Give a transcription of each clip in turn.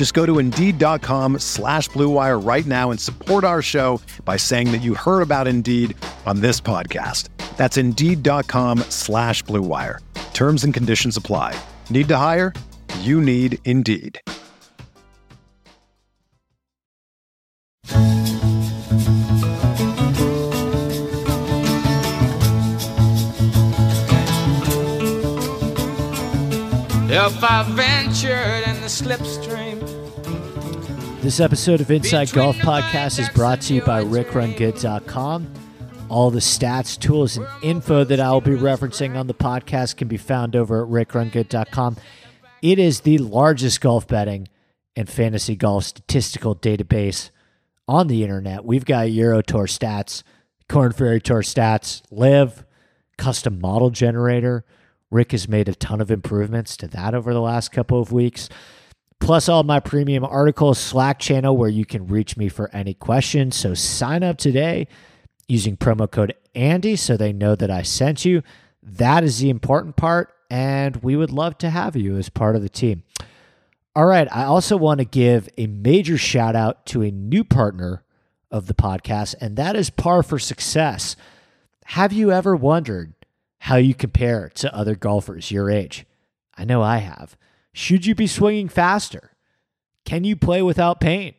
Just go to Indeed.com slash BlueWire right now and support our show by saying that you heard about Indeed on this podcast. That's Indeed.com slash BlueWire. Terms and conditions apply. Need to hire? You need Indeed. If I ventured in the slipstream. This episode of Inside Golf Podcast is brought to you by RickRunGood.com. All the stats, tools, and info that I will be referencing on the podcast can be found over at RickRunGood.com. It is the largest golf betting and fantasy golf statistical database on the internet. We've got Euro Tour stats, Korn Ferry Tour stats, LIV, custom model generator. Rick has made a ton of improvements to that over the last couple of weeks. Plus, all my premium articles, Slack channel where you can reach me for any questions. So sign up today using promo code Andy so they know that I sent you. That is the important part. And we would love to have you as part of the team. All right. I also want to give a major shout out to a new partner of the podcast, and that is Par for Success. Have you ever wondered how you compare to other golfers your age? I know I have. Should you be swinging faster? Can you play without pain?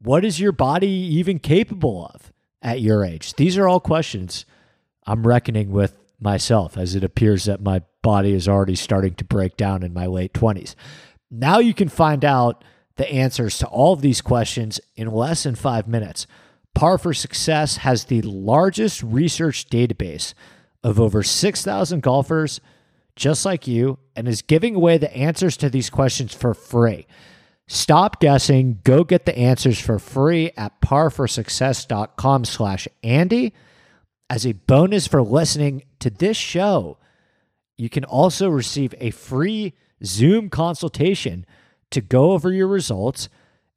What is your body even capable of at your age? These are all questions I'm reckoning with myself as it appears that my body is already starting to break down in my late 20s. Now you can find out the answers to all of these questions in less than five minutes. Par for Success has the largest research database of over 6,000 golfers just like you and is giving away the answers to these questions for free. Stop guessing. Go get the answers for free at parforsuccess.com slash Andy. As a bonus for listening to this show, you can also receive a free Zoom consultation to go over your results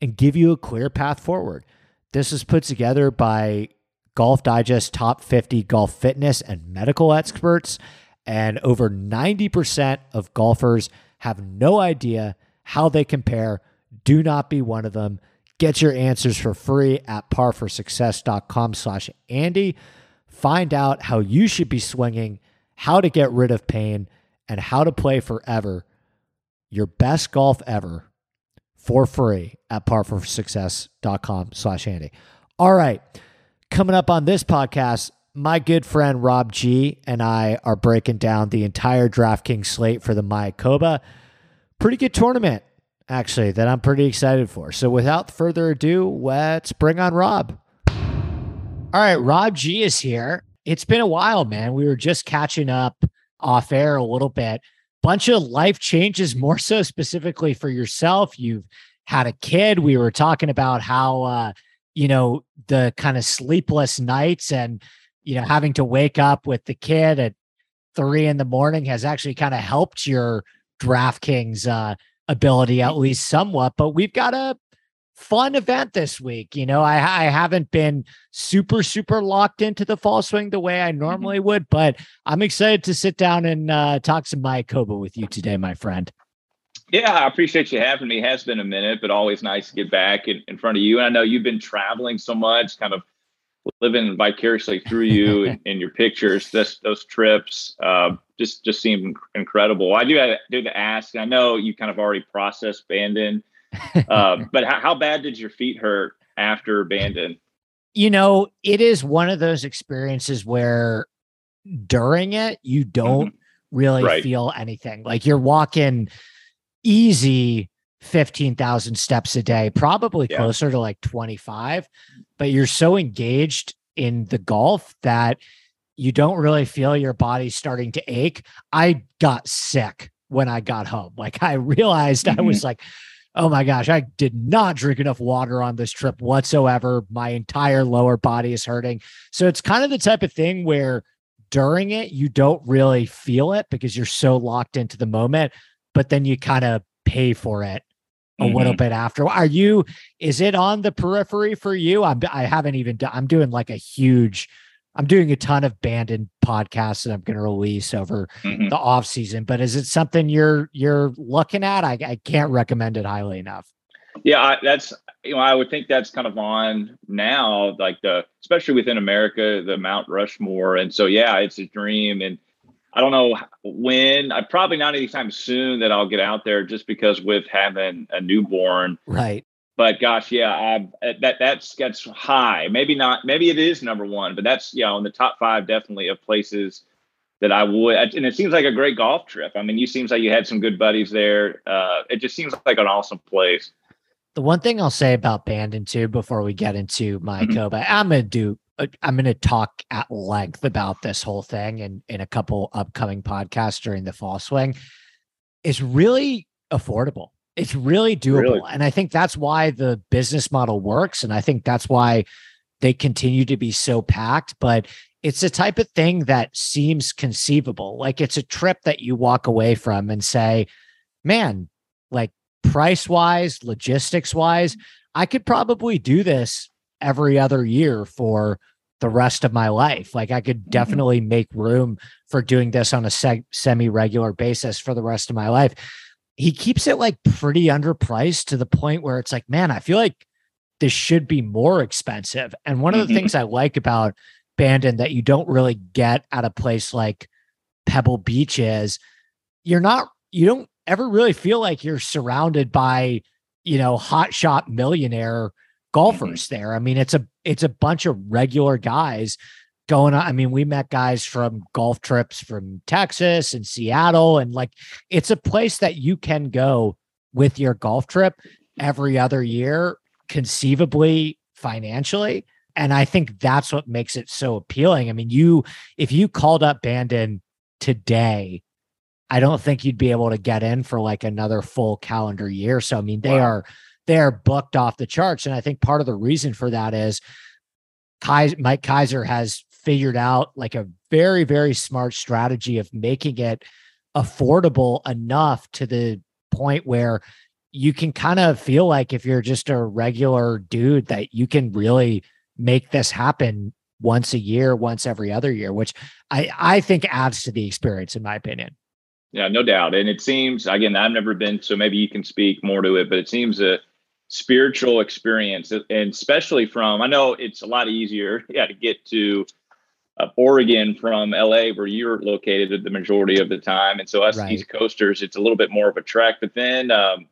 and give you a clear path forward. This is put together by Golf Digest top 50 golf fitness and medical experts, and over 90% of golfers have no idea how they compare. Do not be one of them. Get your answers for free at parforsuccess.com slash Andy. Find out how you should be swinging, how to get rid of pain, and how to play forever your best golf ever for free at parforsuccess.com slash Andy. All right. Coming up on this podcast, my good friend Rob G and I are breaking down the entire DraftKings slate for the Mayakoba. Pretty good tournament, actually, that I'm pretty excited for. So without further ado, let's bring on Rob. All right, Rob G is here. It's been a while, man. We were just catching up off air a little bit. Bunch of life changes, more so specifically for yourself. You've had a kid. We were talking about how uh, you know, the kind of sleepless nights and, you know, having to wake up with the kid at three in the morning has actually kind of helped your DraftKings uh, ability at least somewhat. But we've got a fun event this week. You know, I, I haven't been super, super locked into the fall swing the way I mm-hmm. normally would, but I'm excited to sit down and uh, talk some Mayakoba with you today, my friend. Yeah, I appreciate you having me. It has been a minute, but always nice to get back in, in front of you. And I know you've been traveling so much, kind of living vicariously through you and, and, your pictures. This those trips uh, just just seem incredible. I do have, do to ask. I know you kind of already processed Bandon, uh, but how, how bad did your feet hurt after Bandon? You know, it is one of those experiences where during it, you don't mm-hmm. really right. feel anything. Like you're walking easy 15,000 steps a day, probably yeah. closer to like 25, but you're so engaged in the golf that you don't really feel your body starting to ache. I got sick when I got home. Like I realized mm-hmm. I was like, oh my gosh, I did not drink enough water on this trip whatsoever. My entire lower body is hurting. So it's kind of the type of thing where during it, you don't really feel it because you're so locked into the moment, but then you kind of pay for it a mm-hmm. little bit after. Are you, is it on the periphery for you? I'm, I haven't even done, I'm doing like a huge, I'm doing a ton of Bandon podcasts that I'm going to release over mm-hmm. the off season, but is it something you're, you're looking at? I, I can't recommend it highly enough. Yeah, I, that's, you know, I would think that's kind of on now, like the, especially within America, the Mount Rushmore. And so, yeah, it's a dream. And, I don't know when. I probably not anytime soon that I'll get out there, just because with having a newborn, right? But gosh, yeah, I, that that's gets high. Maybe not. Maybe it is number one, but that's you know in the top five definitely of places that I would. And it seems like a great golf trip. I mean, you seems like you had some good buddies there. Uh, it just seems like an awesome place. The one thing I'll say about Bandon too, before we get into my mm-hmm. Kobe, I'm do uh, Uh, I'm going to talk at length about this whole thing in, in a couple upcoming podcasts during the fall swing. It's really affordable. It's really doable. Really? And I think that's why the business model works. And I think that's why they continue to be so packed. But it's a type of thing that seems conceivable. Like it's a trip that you walk away from and say, man, like price wise, logistics wise, I could probably do this every other year for the rest of my life. Like I could mm-hmm. definitely make room for doing this on a seg- semi regular basis for the rest of my life. He keeps it like pretty underpriced to the point where it's like, man, I feel like this should be more expensive. And one of the mm-hmm. things I like about Bandon that you don't really get at a place like Pebble Beach is you're not, you don't ever really feel like you're surrounded by, you know, hot shot millionaire golfers mm-hmm. there. I mean, it's a it's a bunch of regular guys going on. I mean, we met guys from golf trips from Texas and Seattle, and like it's a place that you can go with your golf trip every other year, conceivably financially. And I think that's what makes it so appealing. I mean, you if you called up Bandon today, I don't think you'd be able to get in for like another full calendar year. So I mean, they wow. are they're booked off the charts. And I think part of the reason for that is Mike Keiser has figured out like a very, very smart strategy of making it affordable enough to the point where you can kind of feel like if you're just a regular dude that you can really make this happen once a year, once every other year, which I, I think adds to the experience, in my opinion. Yeah, no doubt. And it seems, again, I've never been, so maybe you can speak more to it, but it seems that spiritual experience and especially from i know it's a lot easier yeah to get to uh, oregon from la where you're located the majority of the time. And so us right. east coasters it's a little bit more of a trek but then um,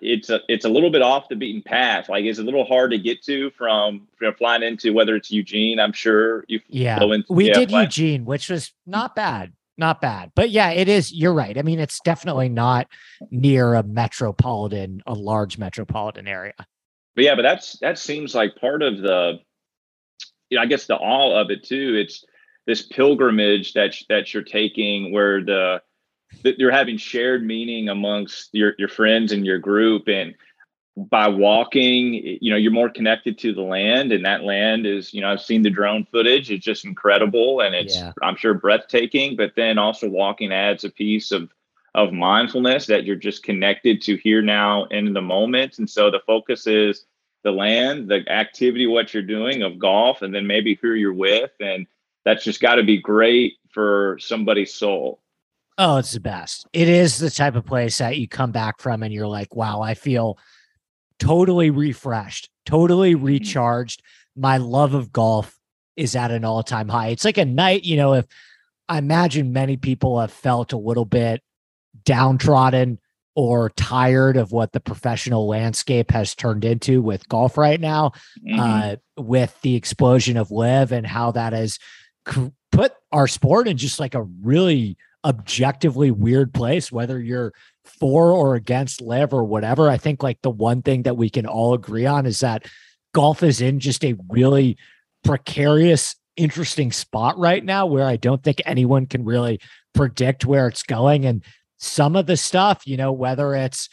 it's a it's a little bit off the beaten path. Like it's a little hard to get to from from flying into whether it's eugene i'm sure you yeah. into, we yeah, did eugene which was not bad not bad. But yeah, it is. You're right. I mean, it's definitely not near a metropolitan, a large metropolitan area. But yeah, but that's that seems like part of the, you know, I guess the all of it too. It's this pilgrimage that that you're taking, where the that you're having shared meaning amongst your your friends and your group, and by walking, you know, you're more connected to the land, and that land is, you know, I've seen the drone footage; it's just incredible, and it's, yeah. I'm sure, breathtaking. But then also walking adds a piece of of mindfulness that you're just connected to here now in the moment, and so the focus is the land, the activity, what you're doing of golf, and then maybe who you're with, and that's just got to be great for somebody's soul. Oh, it's the best. It is the type of place that you come back from and you're like, wow, I feel totally refreshed, totally mm-hmm. recharged. My love of golf is at an all time high. It's like a night, you know, if I imagine many people have felt a little bit downtrodden or tired of what the professional landscape has turned into with golf right now, mm-hmm. uh, with the explosion of LIV and how that has put our sport in just like a really objectively weird place, whether you're for or against LIV or whatever. I think like the one thing that we can all agree on is that golf is in just a really precarious, interesting spot right now where I don't think anyone can really predict where it's going. And some of the stuff, you know, whether it's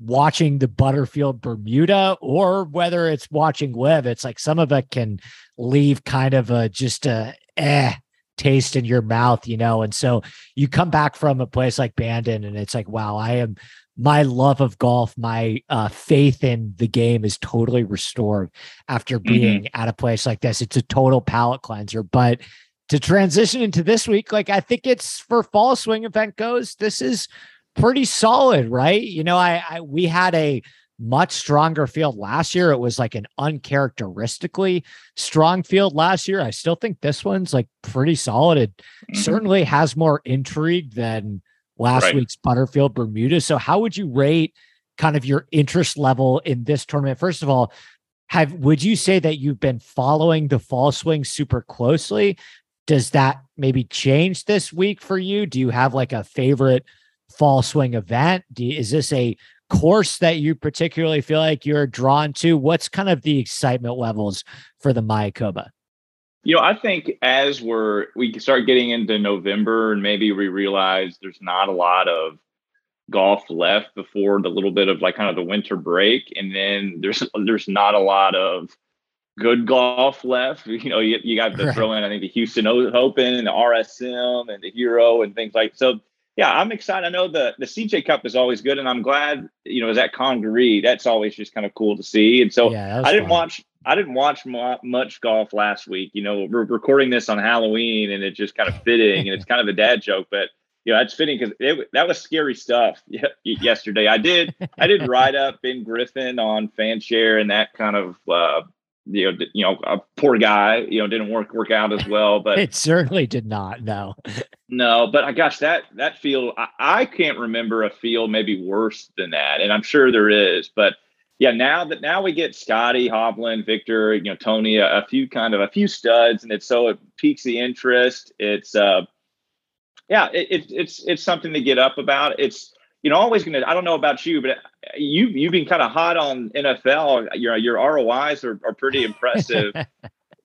watching the Butterfield Bermuda or whether it's watching LIV, it's like some of it can leave kind of a just a eh taste in your mouth, you know. And so you come back from a place like Bandon and it's like, wow, I am my love of golf, my uh, faith in the game is totally restored after mm-hmm. being mm-hmm. at a place like this. It's a total palate cleanser. But to transition into this week, like I think it's for fall swing event goes, this is pretty solid, right? You know, I, I we had a much stronger field last year. It was like an uncharacteristically strong field last year. I still think this one's like pretty solid. It mm-hmm. certainly has more intrigue than last right. week's Butterfield Bermuda. So, how would you rate kind of your interest level in this tournament? First of all, have would you say that you've been following the fall swing super closely? Does that maybe change this week for you? Do you have like a favorite fall swing event? You, is this a course that you particularly feel like you're drawn to? What's kind of the excitement levels for the Mayakoba? You know, I think as we're we start getting into November and maybe we realize there's not a lot of golf left before the little bit of like kind of the winter break, and then there's there's not a lot of good golf left. You know, you, you got to right. throw in I think the Houston Open and the RSM and the Hero and things like so yeah, I'm excited. I know the the CJ Cup is always good, and I'm glad you know is at Congaree. That's always just kind of cool to see. And so yeah, I didn't fun. watch I didn't watch much golf last week. You know, we're recording this on Halloween, and it's just kind of fitting, and it's kind of a dad joke, but you know, it's fitting because that was scary stuff yesterday. I did I did write up Ben Griffin on Fanshare and that kind of uh, you know, you know, a poor guy, you know, didn't work work out as well. But it certainly did not. No, no. But I gosh, that that field, I, I, can't remember a field maybe worse than that, and I'm sure there is. But yeah, now that now we get Scotty, Hovland, Viktor, you know, Tony, a, a few kind of a few studs, and it's so it piques the interest. It's uh, yeah, it, it, it's it's something to get up about. It's you know, always going to, I don't know about you, but you, you've been kind of hot on NFL. Your, your ROIs are, are pretty impressive. it,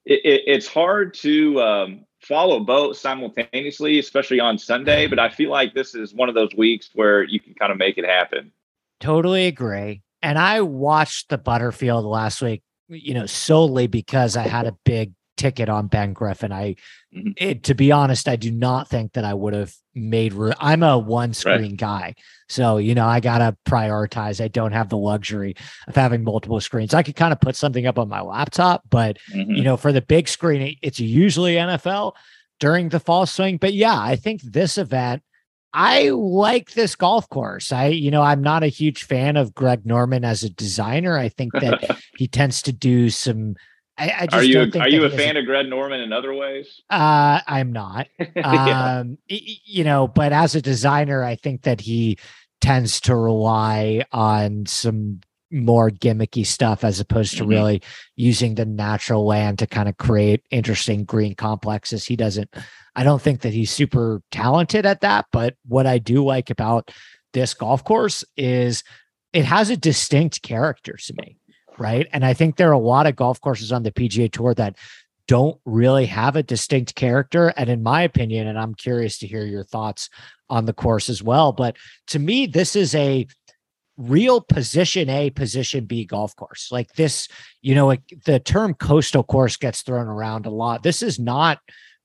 it, it's hard to um, follow both simultaneously, especially on Sunday, but I feel like this is one of those weeks where you can kind of make it happen. Totally agree. And I watched the Butterfield last week, you know, solely because I had a big ticket on Ben Griffin. I, mm-hmm. it, to be honest, I do not think that I would have made room. I'm a one screen right. guy. So, you know, I got to prioritize. I don't have the luxury of having multiple screens. I could kind of put something up on my laptop, but, mm-hmm. you know, for the big screen, it's usually NFL during the fall swing. But yeah, I think this event, I like this golf course. I, you know, I'm not a huge fan of Greg Norman as a designer. I think that he tends to do some I, I are you are you a fan of Greg Norman in other ways? Uh, I'm not. yeah. Um, you know, but as a designer, I think that he tends to rely on some more gimmicky stuff as opposed to mm-hmm. really using the natural land to kind of create interesting green complexes. He doesn't. I don't think that he's super talented at that. But what I do like about this golf course is it has a distinct character to me right? And I think there are a lot of golf courses on the PGA Tour that don't really have a distinct character. And in my opinion, and I'm curious to hear your thoughts on the course as well, but to me, this is a real position A, position B golf course. Like this, you know, the term coastal course gets thrown around a lot. This is not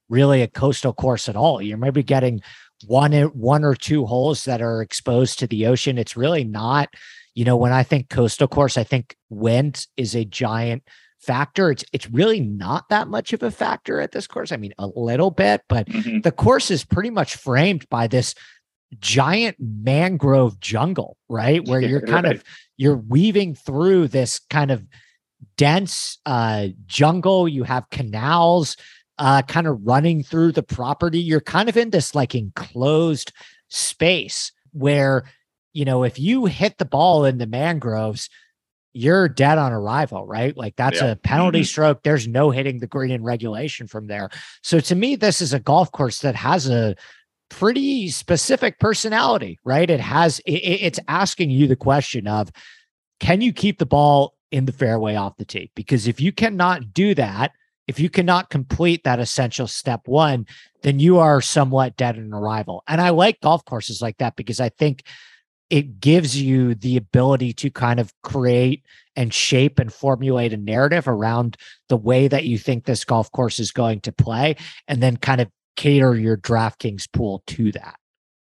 really a coastal course at all. You're maybe getting one one or two holes that are exposed to the ocean. It's really not you know, when I think coastal course, I think wind is a giant factor. It's it's really not that much of a factor at this course. I mean, a little bit, but mm-hmm. the course is pretty much framed by this giant mangrove jungle, right? Where you're kind right. of you're weaving through this kind of dense uh jungle. You have canals uh kind of running through the property. You're kind of in this like enclosed space where you know, if you hit the ball in the mangroves, you're dead on arrival, right? Like that's Yeah. a penalty Mhm. stroke. There's no hitting the green in regulation from there. So to me, this is a golf course that has a pretty specific personality, right? It has it- it's asking you the question of can you keep the ball in the fairway off the tee? Because if you cannot do that, if you cannot complete that essential step one, then you are somewhat dead on arrival. And I like golf courses like that because I think it gives you the ability to kind of create and shape and formulate a narrative around the way that you think this golf course is going to play and then kind of cater your DraftKings pool to that.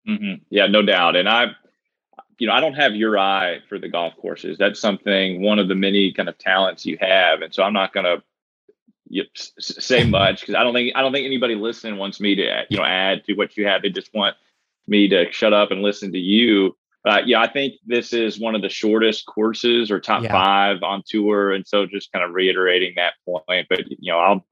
hmm Yeah, no doubt. And I, you know, I don't have your eye for the golf courses. That's something one of the many kind of talents you have, and so I'm not going to you know, s- s- say much because I don't think I don't think anybody listening wants me to you know add to what you have. They just want me to shut up and listen to you. Uh, yeah, I think this is one of the shortest courses or top Yeah. five on tour, and so just kind of reiterating that point. But you know, I'll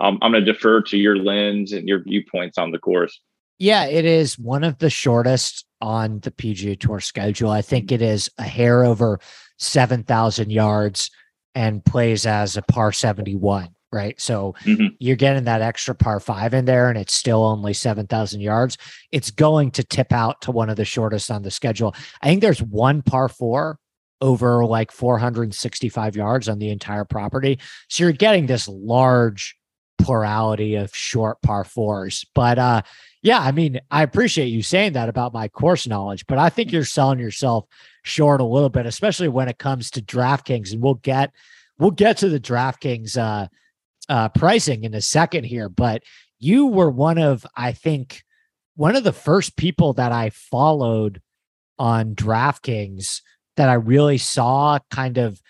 I'm, I'm going to defer to your lens and your viewpoints on the course. Yeah, it is one of the shortest on the PGA Tour schedule. I think it is a hair over 7,000 yards and plays as a par 71, right? So Mhm. you're getting that extra par five in there and it's still only 7,000 yards. It's going to tip out to one of the shortest on the schedule. I think there's one par four over like 465 yards on the entire property. So you're getting this large plurality of short par fours. But uh yeah, I mean, I appreciate you saying that about my course knowledge, but I think you're selling yourself short a little bit, especially when it comes to DraftKings. And we'll get we'll get to the DraftKings uh uh pricing in a second here, but you were one of, I think, one of the first people that I followed on DraftKings that I really saw kind of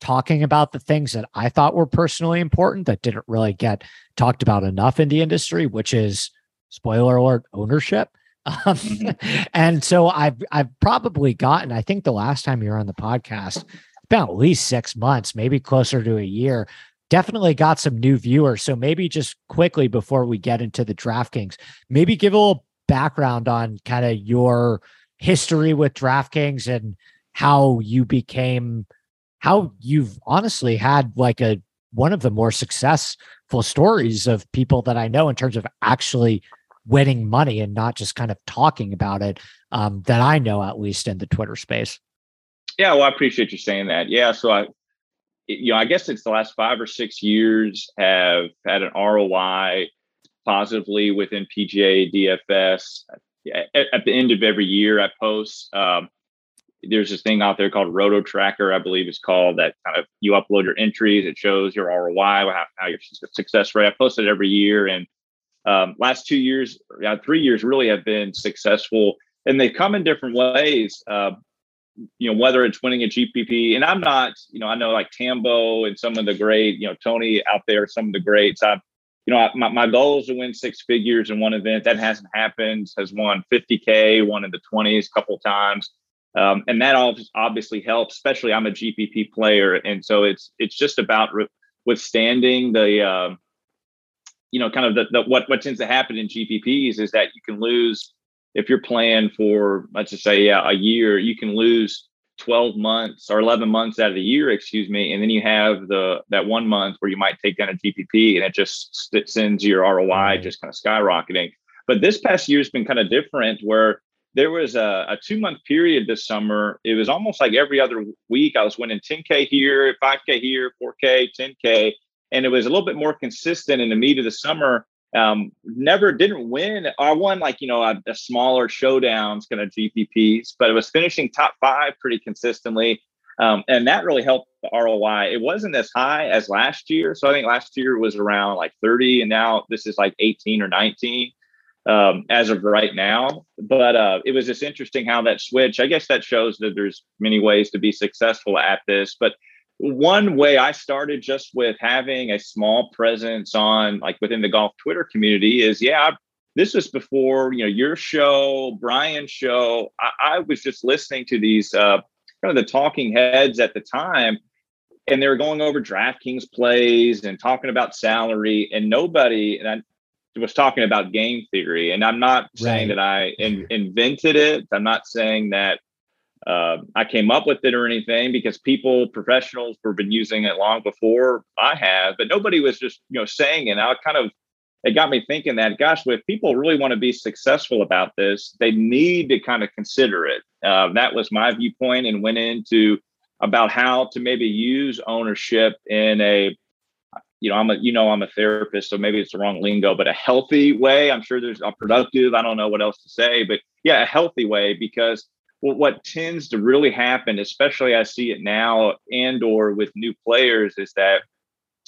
talking about the things that I thought were personally important that didn't really get talked about enough in the industry, which is spoiler alert ownership. Um, and so I've I've probably gotten, I think the last time you were on the podcast, it's been at least six months, maybe closer to a year. Definitely got some new viewers. So maybe just quickly before we get into the DraftKings, maybe give a little background on kind of your history with DraftKings and how you became how you've honestly had like a one of the more successful stories of people that I know in terms of actually winning money and not just kind of talking about it um, that I know at least in the Twitter space. Yeah, well, I appreciate you saying that. Yeah, so I, you know, I guess it's the last five or six years have had an ROI positively within PGA DFS. At, at the end of every year, I post. Um, there's this thing out there called Roto Tracker, I believe it's called. That kind of you upload your entries, it shows your ROI, how, how your success rate. I post it every year, and um, last two years, three years really have been successful, and they come in different ways. Uh, you know, whether it's winning a GPP, and I'm not, you know, I know like Tambo and some of the great, you know, Tony out there, some of the greats. I, you know, I, my, my goal is to win six figures in one event. That hasn't happened. Has won 50k, won in the 20s a couple times, um, and that all obviously helps. Especially, I'm a GPP player, and so it's it's just about re- withstanding the, uh, you know, kind of the, the what what tends to happen in GPPs is that you can lose if you're playing for let's just say yeah a year you can lose 12 months or 11 months out of the year excuse me and then you have the that one month where you might take down a gpp and it just it sends your roi Right. Mm-hmm. just kind of skyrocketing. But this past year has been kind of different where there was a, a two month period this summer. It was almost like every other week i was winning 10k here 5k here 4k 10k and it was a little bit more consistent in the meat of the summer um, never didn't win. I won like you know a, a smaller showdowns kind of GPPs, but it was finishing top five pretty consistently, um, and that really helped the ROI. It wasn't as high as last year, so I think last year was around like 30, and now this is like 18 or 19 um, as of right now. But uh, it was just interesting how that switch. I guess that shows that there's many ways to be successful at this, but one way I started just with having a small presence on like within the golf Twitter community is yeah, I- this was before you know your show, Brian's show. I, I was just listening to these uh, kind of the talking heads at the time, and they were going over DraftKings plays and talking about salary, and nobody and I was talking about game theory. And I'm not saying Right. that I in, invented it. I'm not saying that uh, I came up with it or anything because people, professionals, were been using it long before I have, but nobody was just you know saying it. I kind of it got me thinking that gosh, if people really want to be successful about this, they need to kind of consider it. Uh, that was my viewpoint, and went into about how to maybe use ownership in a you know, I'm a, you know, I'm a therapist, so maybe it's the wrong lingo, but a healthy way. I'm sure there's a productive. I don't know what else to say, but yeah, a healthy way because well, what tends to really happen, especially I see it now and or with new players, is that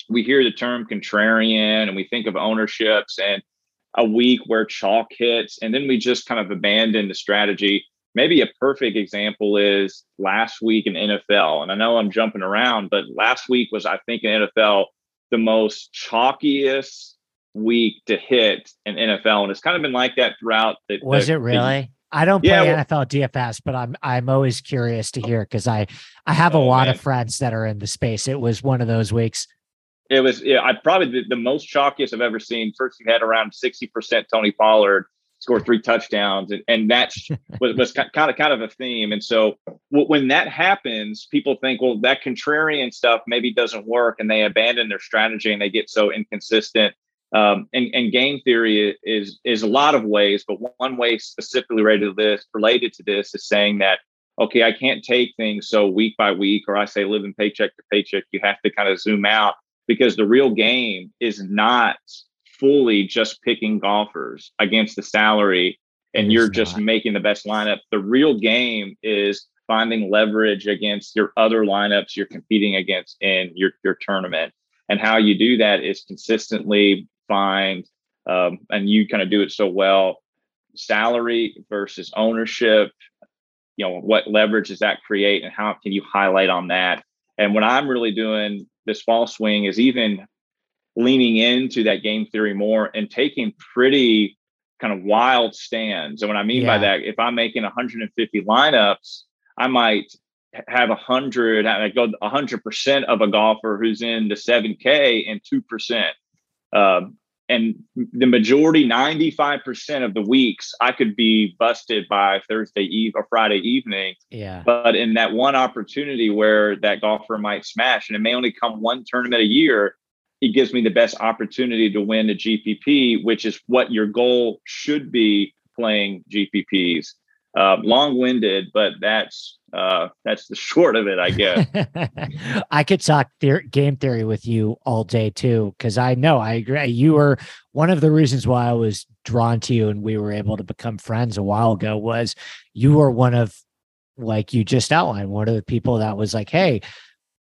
we hear the term contrarian and we think of ownerships and a week where chalk hits, and then we just kind of abandon the strategy. Maybe a perfect example is last week in NFL. And I know I'm jumping around, but last week was, I think, in NFL the most chalkiest week to hit in NFL, and it's kind of been like that throughout. The, was the, it really? I don't play yeah, well, NFL DFS, but I'm I'm always curious to hear because I I have a oh, lot man. of friends that are in the space. It was one of those weeks. It was yeah, I probably the, the most chalkiest I've ever seen. First, you had around sixty percent Tony Pollard scored three touchdowns, and, and that's was, was kind of kind of a theme. And so when that happens, people think, well, that contrarian stuff maybe doesn't work, and they abandon their strategy and they get so inconsistent. Um, and, and game theory is is a lot of ways, but one way specifically related to this related to this is saying that okay, I can't take things so week by week, or I say living paycheck to paycheck. You have to kind of zoom out because the real game is not fully just picking golfers against the salary and you're just making the best lineup. The real game is finding leverage against your other lineups you're competing against in your, your tournament. And how you do that is consistently find, um, and you kind of do it so well, salary versus ownership. You know, what leverage does that create and how can you highlight on that? And what I'm really doing this fall swing is even leaning into that game theory more and taking pretty kind of wild stands. And what I mean yeah. by that, if I'm making 150 lineups, I might have a hundred, I go a hundred percent of a golfer who's in the 7K and two percent. Um, and the majority, 95% of the weeks, I could be busted by Thursday eve or Friday evening. Yeah. But in that one opportunity where that golfer might smash, and it may only come one tournament a year, it gives me the best opportunity to win a GPP, which is what your goal should be playing GPPs. Uh, long-winded, but that's uh, that's the short of it, I guess. I could talk game theory with you all day too, because I know I agree. You were one of the reasons why I was drawn to you, and we were able to become friends a while ago. Was you were one of like you just outlined one of the people that was like, "Hey,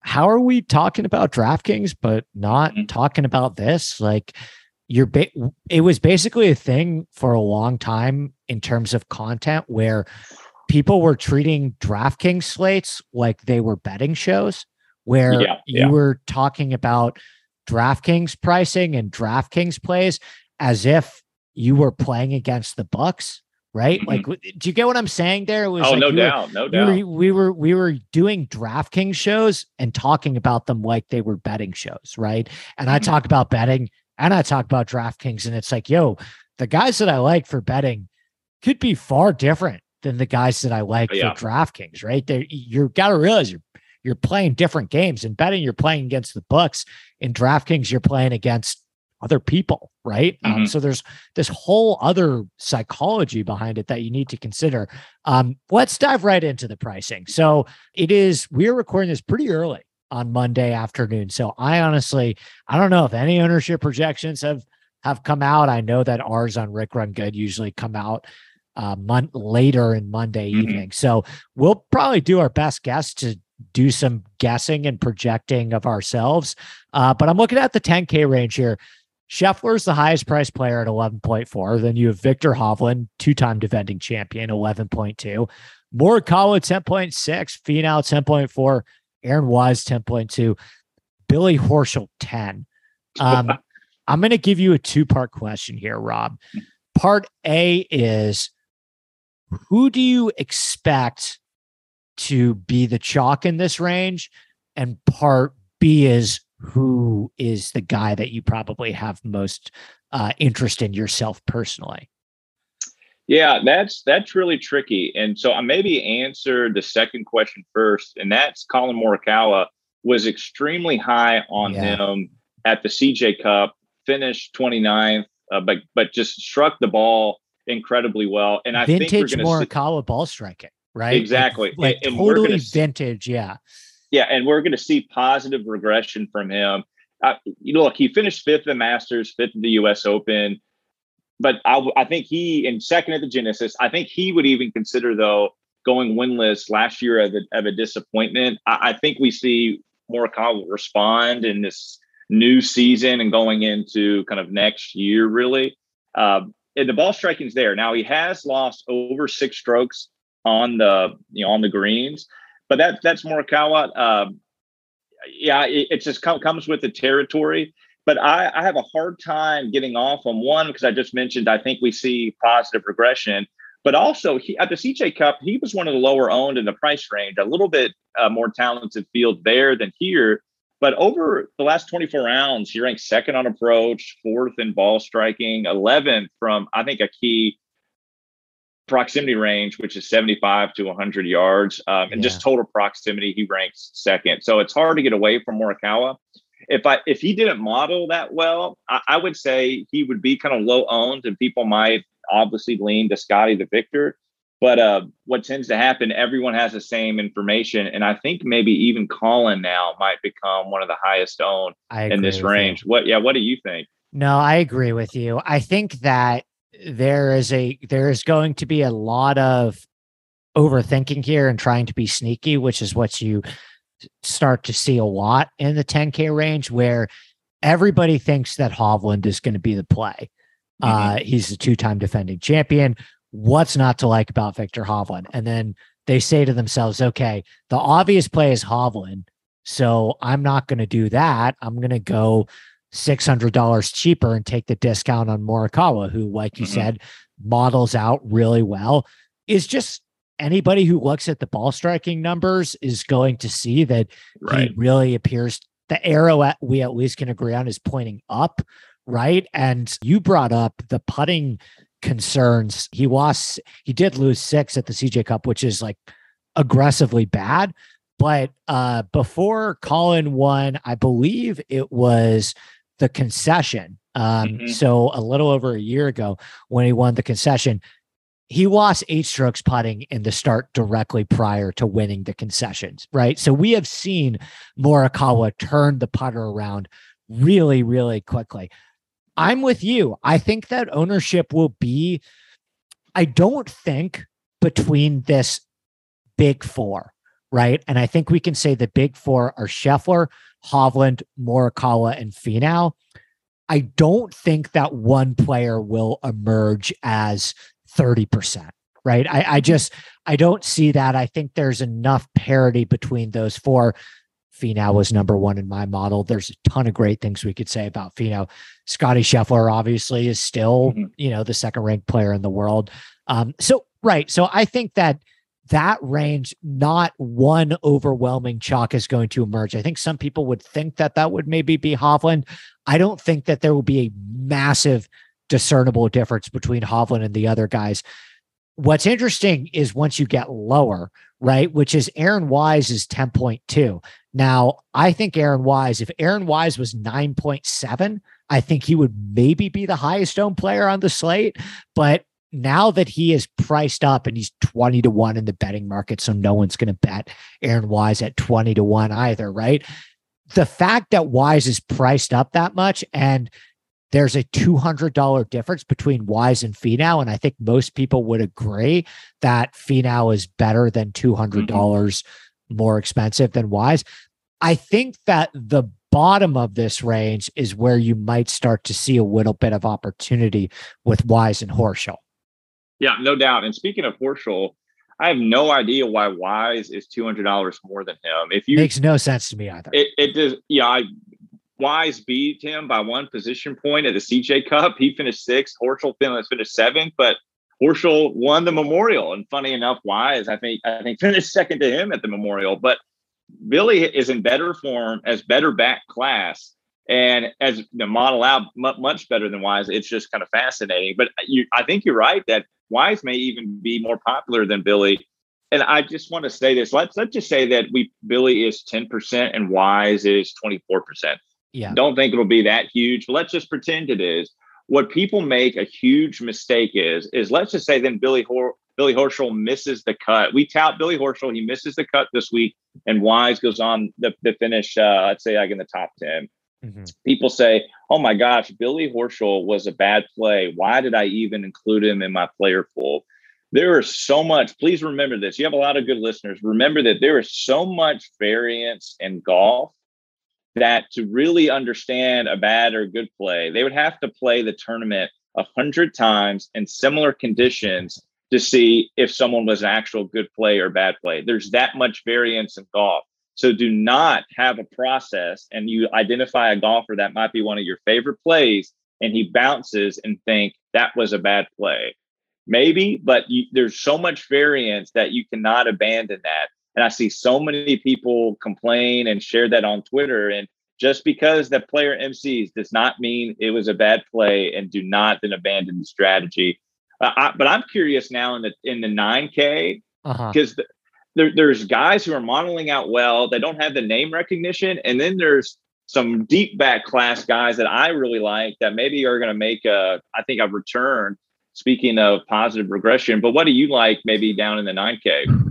how are we talking about DraftKings but not mm-hmm. talking about this? Like you're ba- it was basically a thing for a long time in terms of content where people were treating DraftKings slates like they were betting shows where yeah, you yeah. were talking about DraftKings pricing and DraftKings plays as if you were playing against the Bucks right? Mm-hmm. Like, do you get what I'm saying? There it was. Oh, like no doubt, were, no doubt. We were, we were we were doing DraftKings shows and talking about them like they were betting shows, right? And mm-hmm. I talk about betting and I talk about DraftKings, and it's like, yo, the guys that I like for betting could be far different than the guys that I like yeah. for DraftKings, right? There, you got to realize you're you're playing different games. In betting, you're playing against the books. In DraftKings, you're playing against other people, right? Um, mm-hmm. Um, so there's this whole other psychology behind it that you need to consider. Um, let's dive right into the pricing. So it is we're recording this pretty early on Monday afternoon. So I honestly I don't know if any ownership projections have have come out. I know that ours on Rick Run Good usually come out uh month later in Monday mm-hmm. evening. So we'll probably do our best guess to do some guessing and projecting of ourselves. Uh, but I'm looking at the 10K range here. Scheffler is the highest priced player at 11.4. Then you have Viktor Hovland, two time defending champion, 11.2. Morikawa, 10.6. Finau, 10.4. Aaron Wise, 10.2. Billy Horschel, 10. Um, I'm going to give you a two part question here, Rob. Part A is who do you expect to be the chalk in this range? And part B is who is the guy that you probably have most uh, interest in yourself personally? Yeah, that's that's really tricky. And so I maybe answer the second question first, and that's Collin Morikawa was extremely high on yeah. him at the CJ Cup, finished 29th, uh, but but just struck the ball incredibly well. And I vintage think vintage Morikawa see, ball striking, right? Exactly, like, like totally vintage. Yeah, yeah, and we're going to see positive regression from him. Uh, you know, look, he finished fifth the Masters, fifth at the U.S. Open, but I, I think he in second at the Genesis. I think he would even consider though going winless last year of a, of a disappointment. I, I think we see Morikawa respond in this new season and going into kind of next year, really. Uh, and the ball striking's there. Now he has lost over six strokes on the you know on the greens, but that that's Morikawa. Uh, yeah, it, it just com- comes with the territory. But I, I have a hard time getting off on one because I just mentioned I think we see positive regression. But also he, at the CJ Cup, he was one of the lower owned in the price range, a little bit uh, more talented field there than here. But over the last 24 rounds, he ranked second on approach, fourth in ball striking, 11th from, I think, a key proximity range, which is 75 to 100 yards. Um, and yeah. just total proximity, he ranks second. So it's hard to get away from Morikawa. If I if he didn't model that well, I, I would say he would be kind of low owned, and people might obviously lean to Scotty the Viktor. But uh, what tends to happen, everyone has the same information. And I think maybe even Collin now might become one of the highest owned in this range. You. What yeah, what do you think? No, I agree with you. I think that there is a there is going to be a lot of overthinking here and trying to be sneaky, which is what you start to see a lot in the 10K range where everybody thinks that Hovland is going to be the play. Mm-hmm. Uh, he's a two time defending champion what's not to like about Viktor Hovland? And then they say to themselves, okay, the obvious play is Hovland. So I'm not going to do that. I'm going to go $600 cheaper and take the discount on Morikawa, who, like you mm-hmm. said, models out really well. Is just anybody who looks at the ball striking numbers is going to see that right. he really appears the arrow at we at least can agree on is pointing up right and you brought up the putting concerns. He lost, he did lose six at the CJ Cup, which is like aggressively bad. But uh, before Collin won, I believe it was the concession. Um, mm-hmm. So a little over a year ago, when he won the concession, he lost eight strokes putting in the start directly prior to winning the concessions, right? So we have seen Morikawa turn the putter around really, really quickly. I'm with you. I think that ownership will be, I don't think between this big four, right? And I think we can say the big four are Scheffler, Hovland, Morikawa, and Finau. I don't think that one player will emerge as 30%, right? I, I just, I don't see that. I think there's enough parity between those four. Finau was number one in my model. There's a ton of great things we could say about Finau. Scotty Scheffler obviously is still, mm-hmm. you know, the second ranked player in the world. Um, so right. So I think that that range, not one overwhelming chalk is going to emerge. I think some people would think that that would maybe be Hovland. I don't think that there will be a massive discernible difference between Hovland and the other guys. What's interesting is once you get lower, right, which is Aaron Wise is 10.2. Now, I think Aaron Wise, if Aaron Wise was 9.7, I think he would maybe be the highest owned player on the slate. But now that he is priced up and he's 20 to 1 in the betting market, so no one's going to bet Aaron Wise at 20 to 1 either, right? The fact that Wise is priced up that much and there's a $200 difference between Wise and Finau. And I think most people would agree that Finau is better than $200 mm-hmm more expensive than Wise. I think that the bottom of this range is where you might start to see a little bit of opportunity with Wise and Horschel. Yeah, no doubt. And speaking of Horschel, I have no idea why Wise is two hundred dollars more than him. If you makes no sense to me either. It, it does. Yeah, I, Wise beat him by one position point at the CJ Cup. He finished sixth. Horschel finished seventh, but Horschel won the Memorial, and funny enough, Wise I think I think finished second to him at the Memorial. But Billy is in better form as better back class And as the model out much better than Wise, it's just kind of fascinating. But you, I think you're right that Wise may even be more popular than Billy. And I just want to say this. Let's let's just say that we Billy is 10% and Wise is 24%. Yeah. Don't think it'll be that huge, but let's just pretend it is. What people make a huge mistake is, is let's just say then Billy Hor- Billy Horschel misses the cut. We tout Billy Horschel, he misses the cut this week, and Wise goes on the, the finish, uh, let's say like in the top 10. Mm-hmm. People say, oh my gosh, Billy Horschel was a bad play. Why did I even include him in my player pool? There is so much. Please remember this. You have a lot of good listeners. Remember that there is so much variance in golf that to really understand a bad or good play, they would have to play the tournament a hundred times in similar conditions to see if someone was an actual good play or bad play. There's that much variance in golf. So do not have a process and you identify a golfer that might be one of your favorite plays and he bounces and think that was a bad play. Maybe, but you, there's so much variance that you cannot abandon that. And I see so many people complain and share that on Twitter. And just because the player MCs does not mean it was a bad play and do not then abandon the strategy. Uh, I, but I'm curious now in the in the 9K because uh-huh. there, there's guys who are modeling out well. They don't have the name recognition, and then there's some deep back class guys that I really like that maybe are going to make a I think a return. Speaking of positive regression, but what do you like maybe down in the 9K?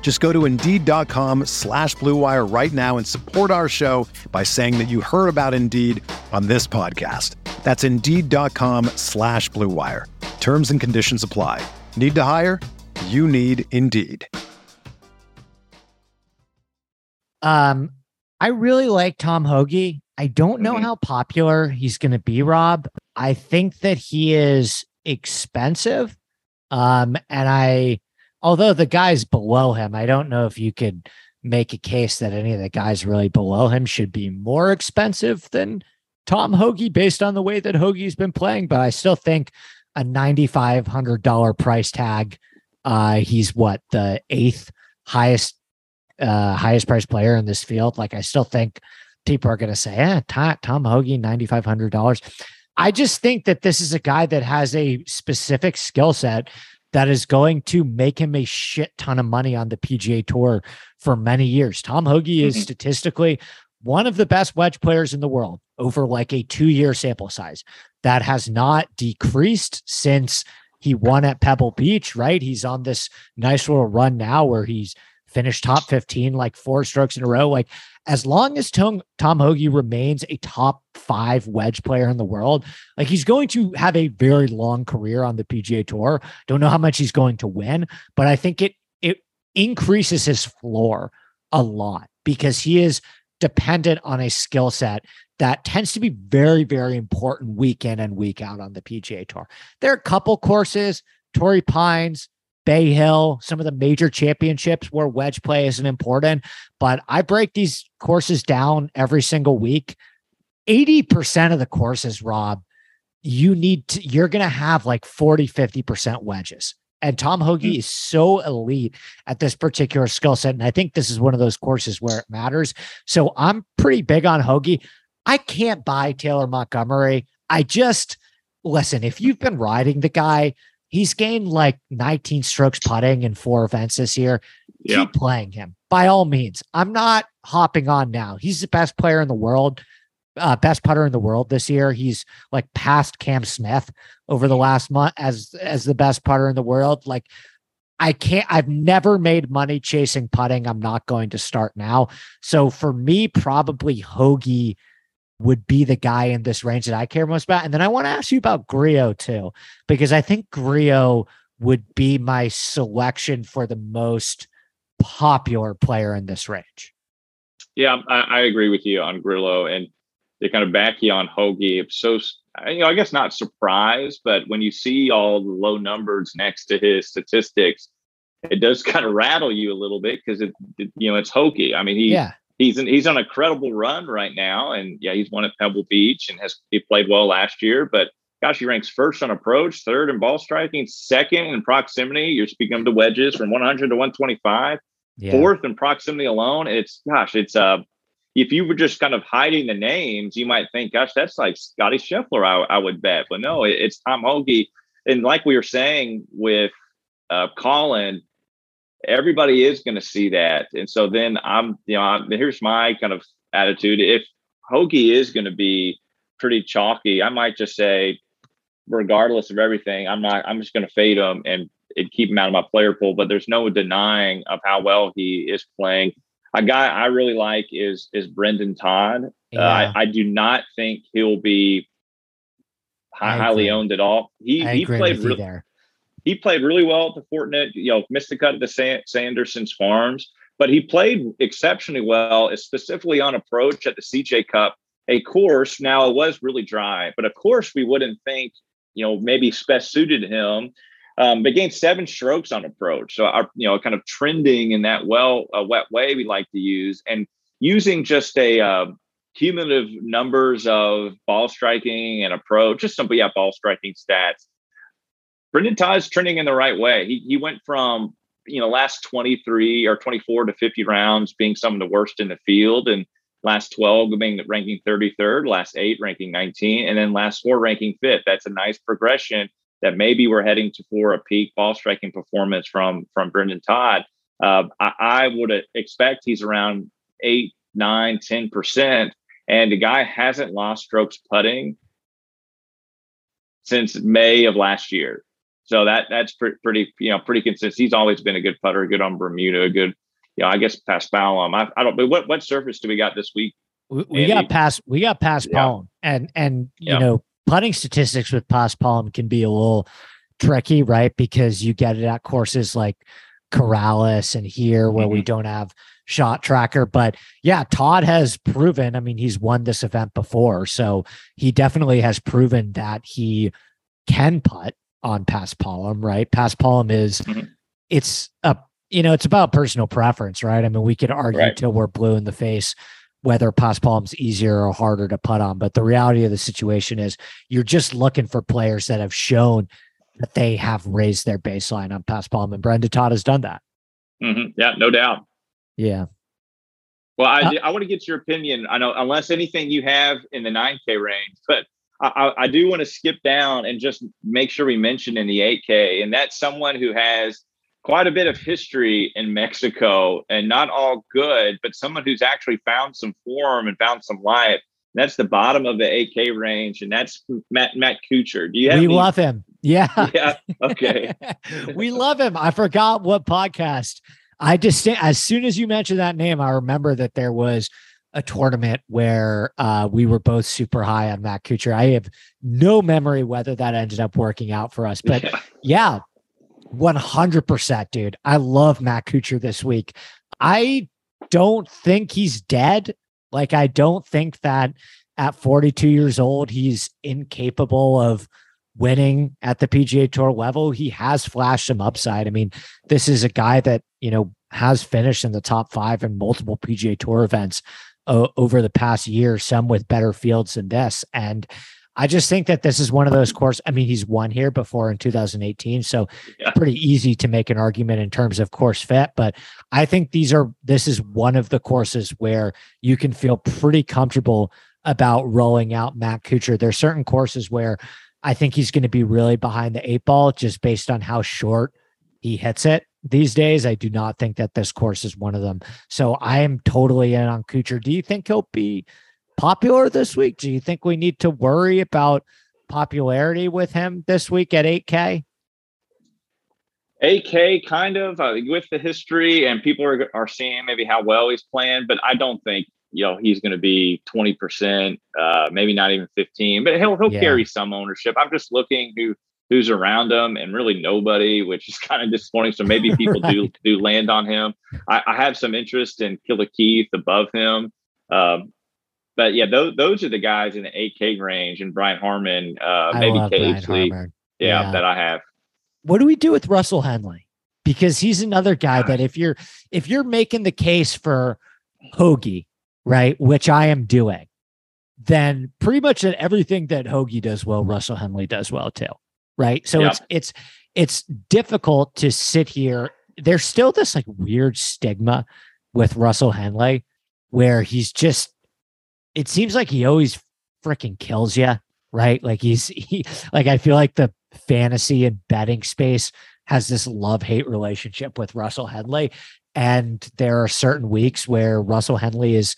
Just go to Indeed.com slash BlueWire right now and support our show by saying that you heard about Indeed on this podcast. That's Indeed.com slash BlueWire. Terms and conditions apply. Need to hire? You need Indeed. Um, I really like Tom Hoge. I don't know mm-hmm. how popular he's going to be, Rob. I think that he is expensive. Um, and I, although the guys below him, I don't know if you could make a case that any of the guys really below him should be more expensive than Tom Hoge based on the way that Hoge's been playing. But I still think a $9,500 price tag. Uh, he's what the eighth highest uh, highest priced player in this field. Like I still think people are going to say, "Yeah, Tom, Tom hundred dollars." I just think that this is a guy that has a specific skill set that is going to make him a shit ton of money on the PGA Tour for many years. Tom mm-hmm. is statistically one of the best wedge players in the world over like a two year sample size. That has not decreased since he won at Pebble Beach, right? He's on this nice little run now where he's finished top 15 like four strokes in a row. Like as long as Tom, Tom Hoge remains a top five wedge player in the world, like he's going to have a very long career on the PGA Tour. Don't know how much he's going to win, but I think it it increases his floor a lot because he is dependent on a skill set that tends to be very, very important week in and week out on the PGA Tour. There are a couple courses, Torrey Pines, Bay Hill, some of the major championships where wedge play isn't important. But I break these courses down every single week. 80% of the courses, Rob, you need to, you're going to have like 40, 50% wedges. And Tom Hoge mm-hmm. is so elite at this particular skill set. And I think this is one of those courses where it matters. So I'm pretty big on Hoge. I can't buy Taylor Montgomery. I just listen, if you've been riding the guy, He's gained like 19 strokes putting in four events this year. Keep playing him by all means. I'm not hopping on now. He's the best player in the world. uh, best putter in the world this year. He's like past Cam Smith over the last month as as the best putter in the world. Like I can't I've never made money chasing putting. I'm not going to start now. So for me, probably Hoge would be the guy in this range that I care most about. And then I want to ask you about Grillo too, because I think Grillo would be my selection for the most popular player in this range. Yeah, I, I agree with you on Grillo and they kind of back you on Hoge. So, you know, I guess not surprised, but when you see all the low numbers next to his statistics, it does kind of rattle you a little bit because it, it, you know, it's Hoge. I mean, he, yeah. He's in, he's on a credible run right now, and yeah, he's won at Pebble Beach and has he played well last year, but gosh, he ranks first on approach, third in ball striking, second in proximity. You're speaking of the wedges from 100 to 125, yeah. fourth in proximity alone. It's gosh, it's uh if you were just kind of hiding the names, you might think, gosh, that's like Scotty Scheffler, I, I would bet. But no, it, it's Tom Hoge. And like we were saying with uh, Collin, everybody is going to see that. And so then I'm, you know, I'm, here's my kind of attitude. If Hoge is going to be pretty chalky, I might just say, regardless of everything, I'm not, I'm just going to fade him and, and keep him out of my player pool. But there's no denying of how well he is playing. A guy I really like is is Brendon Todd. Yeah. Uh, I, I, do not think he'll be high, highly owned at all. He I he played really there. He played really well at the Fortinet. You know, missed the cut at the Sanderson's Farms, but he played exceptionally well, specifically on approach at the CJ Cup. A course now it was really dry, but of course we wouldn't think you know maybe best suited him um, but gained seven strokes on approach. So our, you know, kind of trending in that well, a wet way we like to use, and using just a uh, cumulative numbers of ball striking and approach, just simply yeah, ball striking stats. Brendon is trending in the right way. He he went from you know last 23 or 24 to 50 rounds being some of the worst in the field and last 12 being ranking 33rd last eight ranking 19 and then last four ranking fifth that's a nice progression that maybe we're heading to for a peak ball striking performance from from Brendon Todd. Uh, I, I, would expect he's around eight, nine, ten percent, and the guy hasn't lost strokes putting since May of last year. So that that's pre- pretty you know pretty consistent. He's always been a good putter, good on Bermuda, a good. You know, I guess past paspalum. I, I don't. But what what surface do we got this week? We, we got past we got past yeah. Palm, and and you yeah. know putting statistics with paspalum can be a little tricky, right? Because you get it at courses like Corales and here where mm-hmm. we don't have shot tracker. But yeah, Todd has proven, I mean, he's won this event before. So he definitely has proven that he can putt on paspalum, right? Paspalum is mm-hmm. it's a you know, it's about personal preference, right? I mean, we could argue right. till we're blue in the face whether paspalum's easier or harder to put on. But the reality of the situation is you're just looking for players that have shown that they have raised their baseline on paspalum. and Brendon Todd has done that. Mm-hmm. Yeah, no doubt. Yeah. Well, I, uh, I want to get your opinion. I know, unless anything you have in the 9K range, but I, I do want to skip down and just make sure we mention in the 8K, and that's someone who has quite a bit of history in Mexico and not all good, but someone who's actually found some form and found some life. That's the bottom of the 8K range, and that's Matt Matt Kuchar. Do you have? We any- love him. Yeah. Yeah. Okay. we love him. I forgot what podcast. I just as soon as you mentioned that name, I remember that there was a tournament where uh, we were both super high on Matt Kuchar. I have no memory whether that ended up working out for us, but yeah, yeah 100%, dude. I love Matt Kuchar this week. I don't think he's dead. Like, I don't think that at 42 years old, he's incapable of winning at the PGA Tour level. He has flashed some upside. I mean, this is a guy that, you know, has finished in the top five in multiple PGA Tour events over the past year, some with better fields than this. And I just think that this is one of those courses. I mean, he's won here before in 2018, so yeah. pretty easy to make an argument in terms of course fit. But I think these are this is one of the courses where you can feel pretty comfortable about rolling out Matt Kuchar. There are certain courses where I think he's going to be really behind the eight ball just based on how short he hits it these days. I do not think that this course is one of them. So I am totally in on Kuchar. Do you think he'll be popular this week? Do you think we need to worry about popularity with him this week at 8K? 8K kind of uh, with the history, and people are, are seeing maybe how well he's playing, but I don't think you know he's going to be 20%, uh, maybe not even 15, but he'll he'll yeah. carry some ownership. I'm just looking who who's around him and really nobody, which is kind of disappointing. So maybe people right. do do land on him. I, I, have some interest in Killer Keith above him. Um, but yeah, those those are the guys in the 8K range and Brian Harman, uh, maybe K yeah, yeah, that I have. What do we do with Russell Henley? Because he's another guy that if you're if you're making the case for Hoge, right, which I am doing, then pretty much everything that Hoge does well, Russell Henley does well too. Right. So yep. it's it's it's difficult to sit here. There's still this like weird stigma with Russell Henley where he's just it seems like he always freaking kills you, right? Like he's he like I feel like the fantasy and betting space has this love hate relationship with Russell Henley. And there are certain weeks where Russell Henley is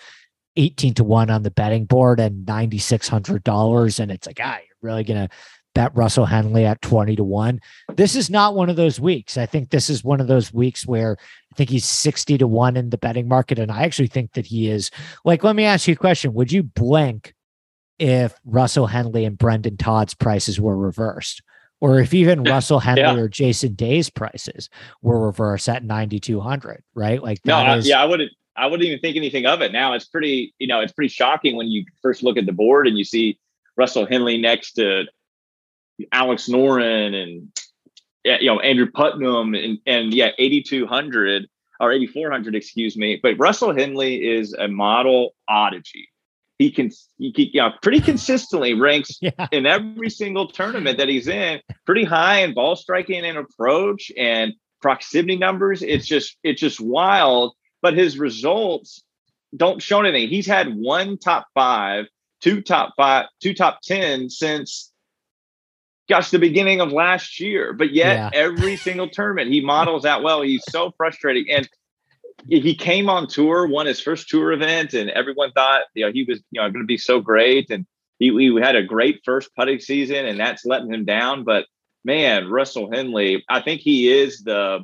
18 to 1 on the betting board and $9,600. And it's like, ah, you're really going to bet Russell Henley at 20 to 1. This is not one of those weeks. I think this is one of those weeks where I think he's 60 to 1 in the betting market. And I actually think that he is like, let me ask you a question. Would you blink if Russell Henley and Brendon Todd's prices were reversed? Or if even Russell Henley yeah. or Jason Day's prices were reversed at 9,200, right? Like, no, I, yeah, I wouldn't, I wouldn't even think anything of it. Now it's pretty, you know, it's pretty shocking when you first look at the board and you see Russell Henley next to Alex Noren and you know Andrew Putnam and and yeah 8200 or 8400 excuse me. But Russell Henley is a model oddity. He can he, you know, pretty consistently ranks yeah. in every single tournament that he's in pretty high in ball striking and approach and proximity numbers. It's just it's just wild. But his results don't show anything. He's had one top five two top five two top 10 since gosh, the beginning of last year. But yet, yeah. every single tournament, he models out well. He's so frustrating. And he came on tour, won his first tour event, and everyone thought, you know, he was, you know, going to be so great. And he, he had a great first putting season, and that's letting him down. But man, Russell Henley, I think he is the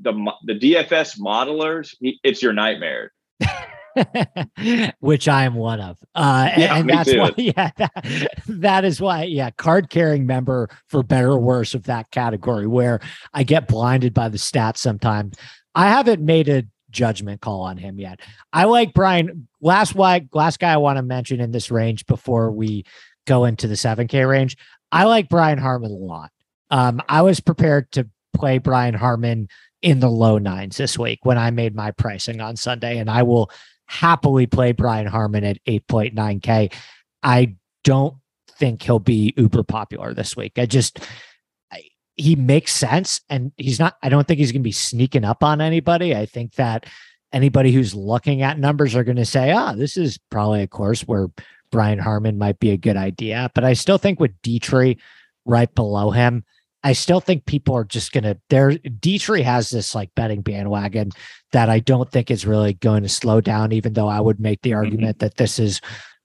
the the DFS modelers. He, it's your nightmare. which I am one of. Uh, yeah, and that's too. why, yeah, that, that is why, yeah, card carrying member for better or worse of that category where I get blinded by the stats sometimes. I haven't made a judgment call on him yet. I like Brian. Last why last guy I want to mention in this range before we go into the 7K range. I like Brian Harman a lot. Um, I was prepared to play Brian Harman in the low nines this week when I made my pricing on Sunday, and I will happily play Brian Harman at 8.9K. I don't think he'll be uber popular this week. I just, I, he makes sense and he's not, I don't think he's going to be sneaking up on anybody. I think that anybody who's looking at numbers are going to say, ah, oh, this is probably a course where Brian Harman might be a good idea. But I still think with Dietrich right below him, I still think people are just gonna there Dietrich has this like betting bandwagon that I don't think is really going to slow down, even though I would make the mm-hmm. argument mm-hmm. that this is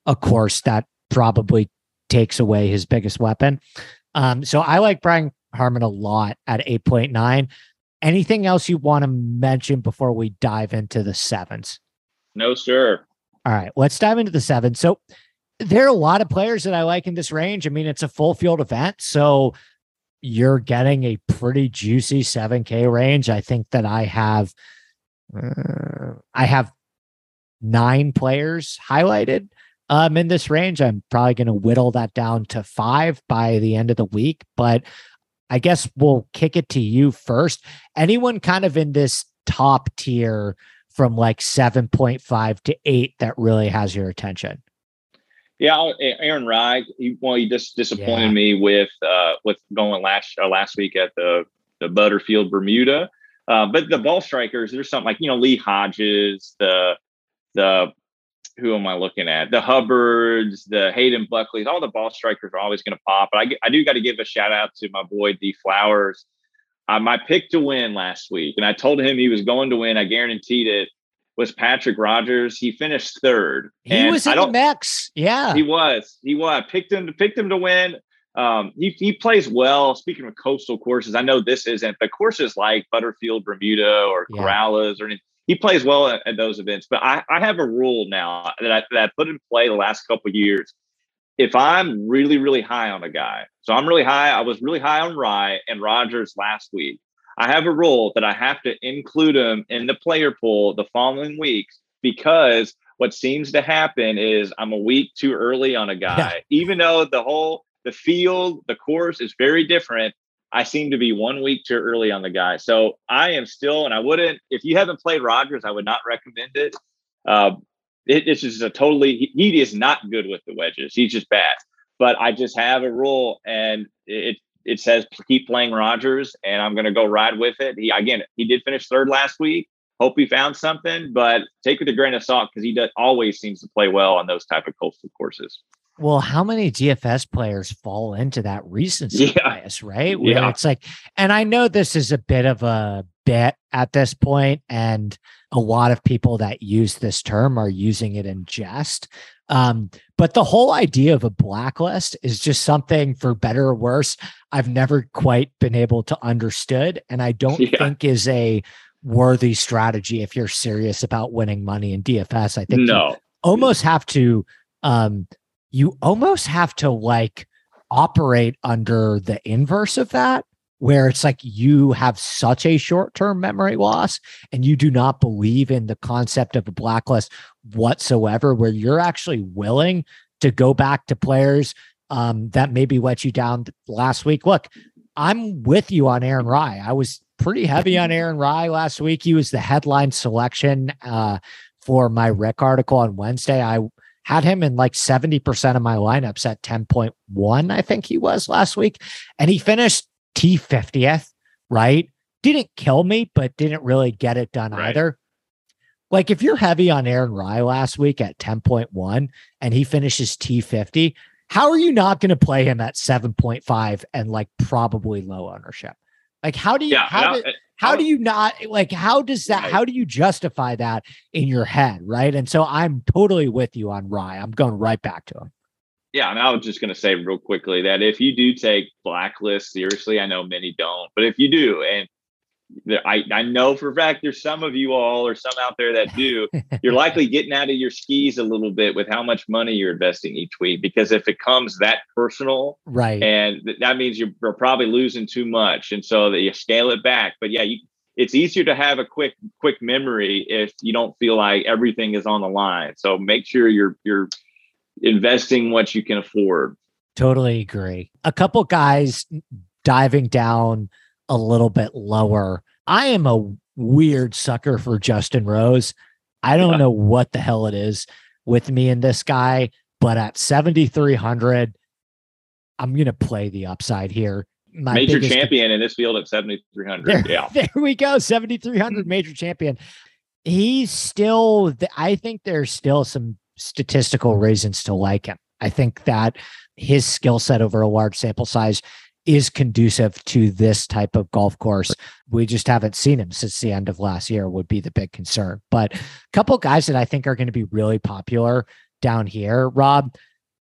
a course that probably takes away his biggest weapon. Um, so I like Brian Harman a lot at 8.9. Anything else you want to mention before we dive into the sevens? No, sir. All right, let's dive into the sevens. So there are a lot of players that I like in this range. I mean, it's a full field event. So you're getting a pretty juicy 7K range. I think that I have uh, I have nine players highlighted um, in this range. I'm probably going to whittle that down to five by the end of the week, but I guess we'll kick it to you first. Anyone kind of in this top tier from like 7.5 to 8 that really has your attention? Yeah, Aaron Rai. He, well, he just disappointed yeah. me with uh, with going last uh, last week at the the Butterfield Bermuda. Uh, but the ball strikers, there's something like you know Lee Hodges, the the who am I looking at? The Hubbards, the Hayden Buckleys, all the ball strikers are always going to pop. But I, I do got to give a shout out to my boy D Flowers. Uh, my pick to win last week, and I told him he was going to win. I guaranteed it was Patrick Rodgers. He finished third. He was in the mix. Yeah, he was. He was. I picked him to picked him to win. Um, he, he plays well. Speaking of coastal courses, I know this isn't, but courses like Butterfield, Bermuda, or yeah. Corales, or anything, he plays well at, at, those events. But I, I have a rule now that I, that I put in play the last couple years. If I'm really, really high on a guy, so I'm really high, I was really high on Rai and Rodgers last week. I have a rule that I have to include him in the player pool the following weeks because what seems to happen is I'm a week too early on a guy, yeah. even though the whole the field, the course is very different. I seem to be one week too early on the guy. So I am still, and I wouldn't, if you haven't played Rodgers, I would not recommend it. Uh, it it's just a totally, he, he, is not good with the wedges. He's just bad. But I just have a rule and it, it says keep playing Rodgers, and I'm going to go ride with it. He, again, he did finish third last week. Hope he found something, but take with a grain of salt because he does always seems to play well on those type of coastal courses. Well, how many DFS players fall into that recency yeah. bias, right? Where yeah. it's like, and I know this is a bit of a bit at this point, and a lot of people that use this term are using it in jest. Um, but the whole idea of a blacklist is just something, for better or worse, I've never quite been able to understood, and I don't yeah. think is a worthy strategy if you're serious about winning money in DFS. I think no. you almost have to um, you almost have to like operate under the inverse of that where it's like you have such a short-term memory loss and you do not believe in the concept of a blacklist whatsoever where you're actually willing to go back to players um, that maybe let you down last week look i'm with you on aaron Rai. i was pretty heavy on aaron Rai last week he was the headline selection uh, for my rec article on wednesday i had him in like 70% of my lineups at 10.1, I think he was last week. And he finished T50th, right? Didn't kill me, but didn't really get it done right. either. Like if you're heavy on Aaron Rai last week at 10.1 and he finishes T50, how are you not going to play him at 7.5 and like probably low ownership? Like how do you yeah, how do, how do you not like how does that how do you justify that in your head right and so i'm totally with you on Rai. i'm going right back to him yeah and i was just going to say real quickly that if you do take blacklist seriously i know many don't but if you do and I, I know for a fact there's some of you all or some out there that do. You're likely getting out of your skis a little bit with how much money you're investing each week because if it comes that personal, right, and that means you're, you're probably losing too much, and so that you scale it back. But yeah, you, it's easier to have a quick quick memory if you don't feel like everything is on the line. So make sure you're you're investing what you can afford. Totally agree. A couple guys diving down a little bit lower. I am a weird sucker for Justin Rose. I don't yeah. know what the hell it is with me and this guy, but at 7,300, I'm going to play the upside here. My major champion in this field at 7,300. There, yeah. There we go. 7,300 major champion. He's still, I think there's still some statistical reasons to like him. I think that his skill set over a large sample size is conducive to this type of golf course. We just haven't seen him since the end of last year would be the big concern. But a couple guys that I think are going to be really popular down here, Rob,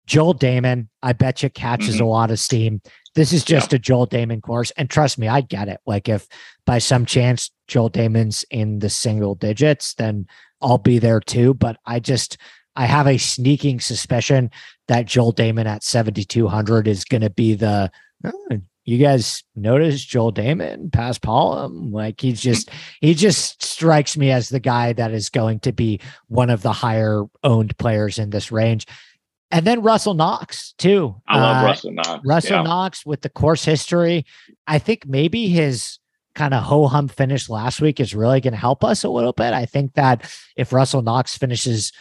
Joel Dahmen, I bet you catches mm-hmm. a lot of steam. This is just yeah. a Joel Dahmen course. And trust me, I get it. Like if by some chance Joel Dahmen's in the single digits, then I'll be there too. But I just I have a sneaking suspicion that Joel Dahmen at 7,200 is going to be the oh, you guys notice Joel Dahmen past Paulum? Like he's just he just strikes me as the guy that is going to be one of the higher owned players in this range. And then Russell Knox too. I love uh, Russell Knox. Russell yeah. Knox with the course history. I think maybe his kind of ho hum finish last week is really going to help us a little bit. I think that if Russell Knox finishes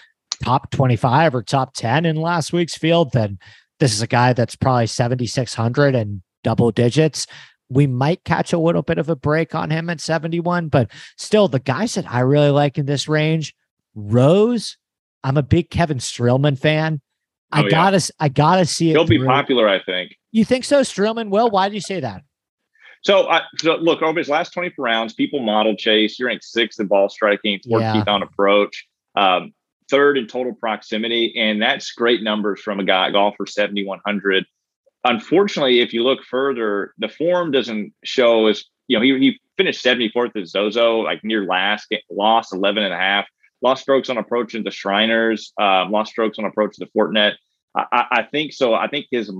top 25 or top 10 in last week's field, then this is a guy that's probably 7,600 and double digits. We might catch a little bit of a break on him at 71, but still, the guys that I really like in this range, Rose. I'm a big Kevin Streelman fan. I oh, gotta, I gotta see it. He'll be popular, I think. You think so, Streelman? Well, why do you say that? So, I, so look over his last 24 rounds, people model chase. You're ranked sixth in ball striking, 14th yeah. on approach, um, third in total proximity, and that's great numbers from a guy golfer 7100. Unfortunately, if you look further, the form doesn't show as you know he, he finished 74th at Zozo, like near last, lost 11 and a half, lost strokes on approach into Shriners, uh, lost strokes on approach to the Fortinet. I, I, think so. I think his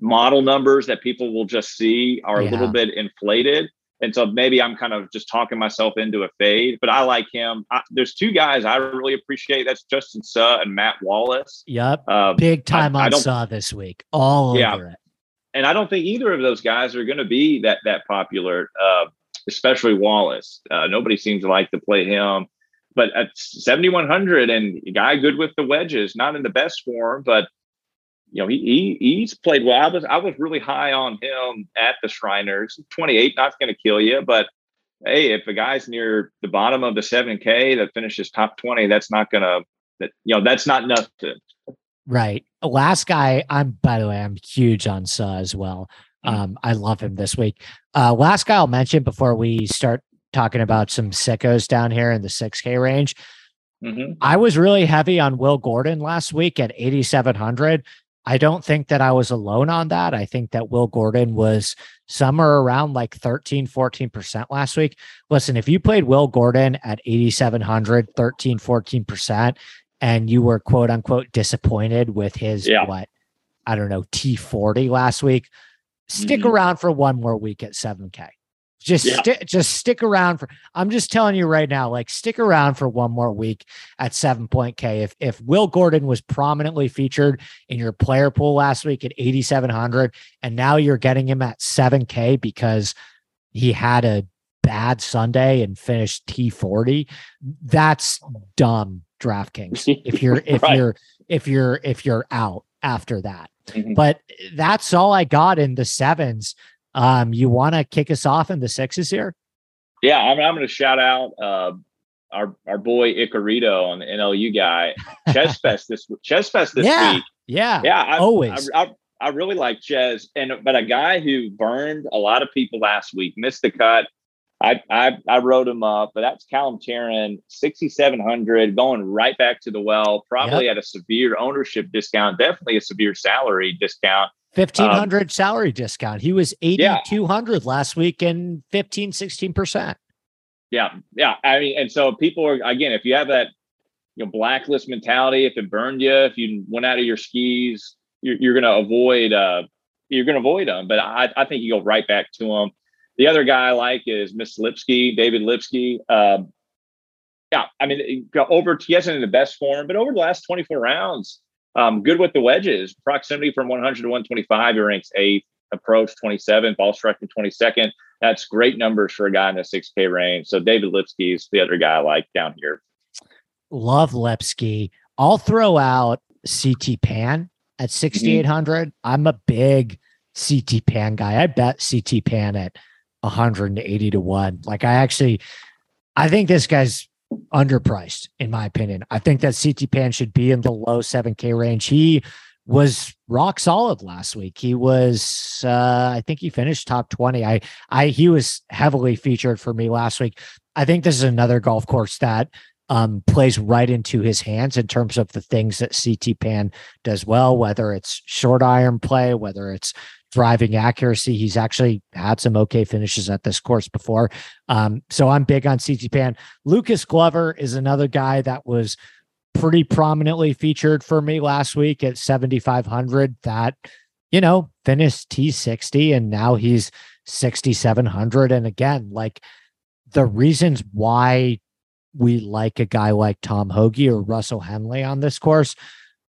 model numbers that people will just see are yeah. a little bit inflated. And so maybe I'm kind of just talking myself into a fade, but I like him. I, there's two guys I really appreciate. That's Justin Suh and Matt Wallace. Yep. Uh, Big time I, on I Suh this week. All yeah, over it. And I don't think either of those guys are going to be that that popular, uh, especially Wallace. Uh, nobody seems to like to play him. But at 7,100 and a guy good with the wedges, not in the best form, but you know, he, he he's played well. I was I was really high on him at the Shriners. 28, not going to kill you, but hey, if a guy's near the bottom of the 7K that finishes top 20, that's not going to that you know that's not nothing. Right. Last guy, I'm by the way, I'm huge on Saw as well. Mm. Um, I love him this week. Uh, last guy I'll mention before we start talking about some sickos down here in the 6K range. Mm-hmm. I was really heavy on Will Gordon last week at 8,700. I don't think that I was alone on that. I think that Will Gordon was somewhere around like 13, 14% last week. Listen, if you played Will Gordon at 8,700, 13, 14%, and you were quote unquote disappointed with his yeah. what, I don't know, T40 last week, stick mm-hmm. around for one more week at 7K. Just yeah. sti- just stick around for I'm just telling you right now, like stick around for one more week at seven point K. If if Will Gordon was prominently featured in your player pool last week at 8,700, and now you're getting him at 7K because he had a bad Sunday and finished T40, that's dumb DraftKings. If you're if right. you're if you're if you're out after that. Mm-hmm. But that's all I got in the sevens. Um, you want to kick us off in the sixes here? Yeah, I'm, I'm going to shout out uh, our our boy Icarito on the NLU guy. Ches Fest this Ches Fest this yeah, week. Yeah, yeah, I, always. I, I, I really like Ches, and but a guy who burned a lot of people last week, missed the cut. I I, I wrote him up, but that's Callum Tarren, 6,700, going right back to the well, probably yep. at a severe ownership discount, definitely a severe salary discount. 1500 um, salary discount. He was 8200 yeah. last week and 15 16%. Yeah. Yeah, I mean and so people are again if you have that you know blacklist mentality if it burned you, if you went out of your skis, you're, you're going to avoid uh you're going to avoid them, but I I think you go right back to them. The other guy I like is Miss Lipsky, David Lipsky. Um, yeah, I mean, over he hasn't in the best form, but over the last 24 rounds, um, good with the wedges, proximity from 100 to 125. He ranks eighth, approach 27, ball striking 22nd. That's great numbers for a guy in the 6K range. So David Lipsky is the other guy I like down here. Love Lipsky. I'll throw out CT Pan at 6,800. Mm-hmm. I'm a big CT Pan guy. I bet CT Pan at 180 to 1. Like I actually I think this guy's underpriced, in my opinion. I think that CT Pan should be in the low 7K range. He was rock solid last week. He was uh I think he finished top 20. I I he was heavily featured for me last week. I think this is another golf course that um, plays right into his hands in terms of the things that CT Pan does well, whether it's short iron play, whether it's driving accuracy. He's actually had some okay finishes at this course before. Um, so I'm big on CT Pan. Lucas Glover is another guy that was pretty prominently featured for me last week at 7,500 that, you know, finished T60 and now he's 6,700. And again, like the reasons why we like a guy like Tom Hoge or Russell Henley on this course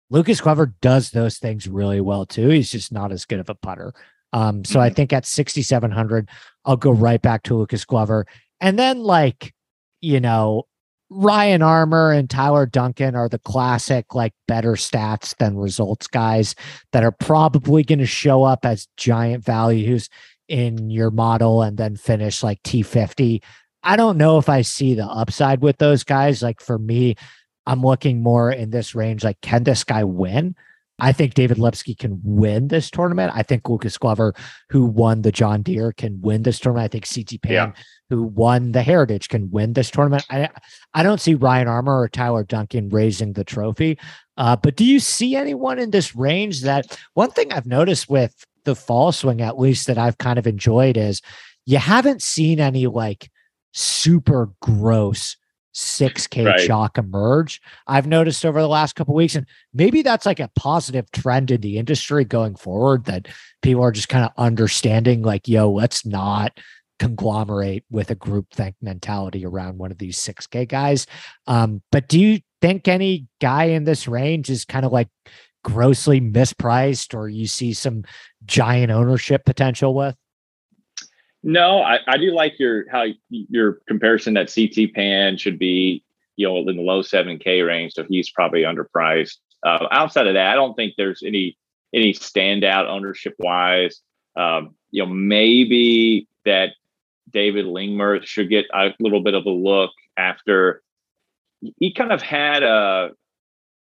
Lucas Glover does those things really well too. He's just not as good of a putter. Um, so mm-hmm. I think at 6,700, I'll go right back to Lucas Glover. And then, like, you know, Ryan Armour and Tyler Duncan are the classic, like, better stats than results guys that are probably going to show up as giant values in your model and then finish like T50. I don't know if I see the upside with those guys. Like, for me, I'm looking more in this range like, can this guy win? I think David Lipsky can win this tournament. I think Lucas Glover, who won the John Deere, can win this tournament. I think CT Pan, yeah. who won the Heritage, can win this tournament. I I don't see Ryan Armour or Tyler Duncan raising the trophy. Uh, but do you see anyone in this range that one thing I've noticed with the fall swing, at least that I've kind of enjoyed, is you haven't seen any like super gross 6K right. chalk emerge. I've noticed over the last couple weeks, and maybe that's like a positive trend in the industry going forward that people are just kind of understanding, like, yo, let's not conglomerate with a group think mentality around one of these 6K guys. Um, but do you think any guy in this range is kind of like grossly mispriced or you see some giant ownership potential with? No, I, I do like your how your comparison that CT Pan should be, you know, in the low seven K range. So he's probably underpriced. Uh, outside of that, I don't think there's any any standout ownership wise. Um, you know, maybe that David Lingmerth should get a little bit of a look after he kind of had a,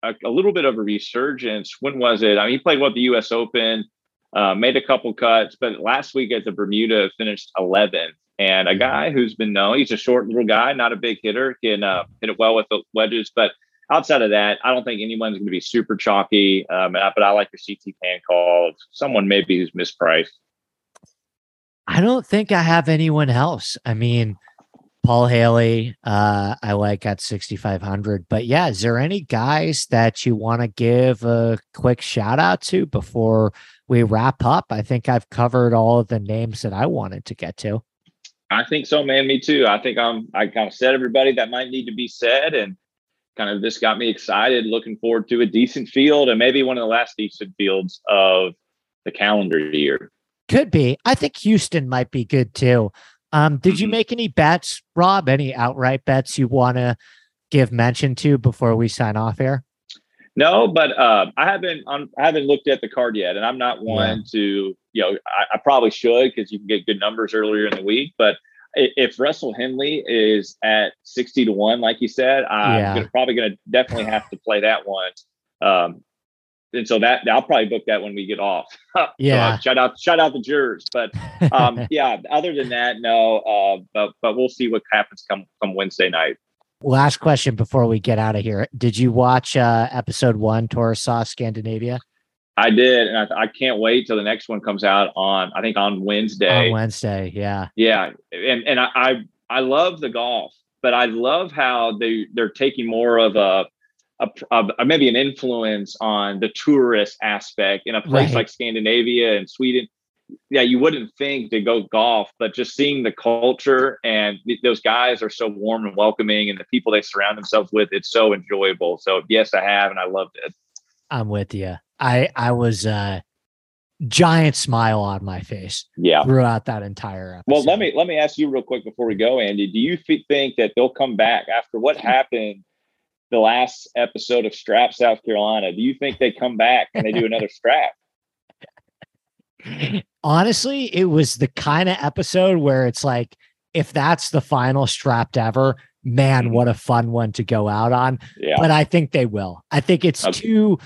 a, a little bit of a resurgence. When was it? I mean, he played what the U.S. Open uh, made a couple cuts, but last week at the Bermuda finished 11th. And a mm-hmm. guy who's been known, he's a short little guy, not a big hitter, can uh, hit it well with the wedges. But outside of that, I don't think anyone's going to be super chalky. Um, but I like your CT Pan call. Someone maybe who's mispriced. I don't think I have anyone else. I mean, Paul Haley, uh, I like at 6,500. But yeah, is there any guys that you want to give a quick shout out to before we wrap up? I think I've covered all of the names that I wanted to get to. I think so, man. Me too. I think I'm, I kind of said everybody that might need to be said. And kind of this got me excited, looking forward to a decent field and maybe one of the last decent fields of the calendar year. Could be. I think Houston might be good too. Um, did you mm-hmm. make any bets, Rob? Any outright bets you want to give mention to before we sign off here? No, but uh, I haven't I haven't looked at the card yet, and I'm not one yeah. to you know I, I probably should because you can get good numbers earlier in the week. But if Russell Henley is at sixty to one, like you said, I'm yeah. gonna, probably going to definitely have to play that one. Um, and so that I'll probably book that when we get off. yeah. So, uh, shout out, shout out the jurors. But um, yeah, other than that, no. Uh, but but we'll see what happens come come Wednesday night. Last question before we get out of here. Did you watch uh, episode one, Tourist Sauce Scandinavia? I did, and I, I, can't wait till the next one comes out on. I think on Wednesday. On Wednesday, yeah, yeah, and and I I, I love the golf, but I love how they they're taking more of a a, a, maybe an influence on the tourist aspect in a place right. like Scandinavia and Sweden. Yeah, you wouldn't think to go golf, but just seeing the culture and th- those guys are so warm and welcoming, and the people they surround themselves with, it's so enjoyable. So yes, I have, and I loved it. I'm with you. I I was uh giant smile on my face. Yeah, throughout that entire episode. Well, let me let me ask you real quick before we go, Andy. Do you think that they'll come back after what happened? The last episode of Strap South Carolina. Do you think they come back and they do another strap? Honestly, it was the kind of episode where it's like, if that's the final strapped ever, man, mm-hmm. what a fun one to go out on. Yeah. But I think they will. I think it's okay. too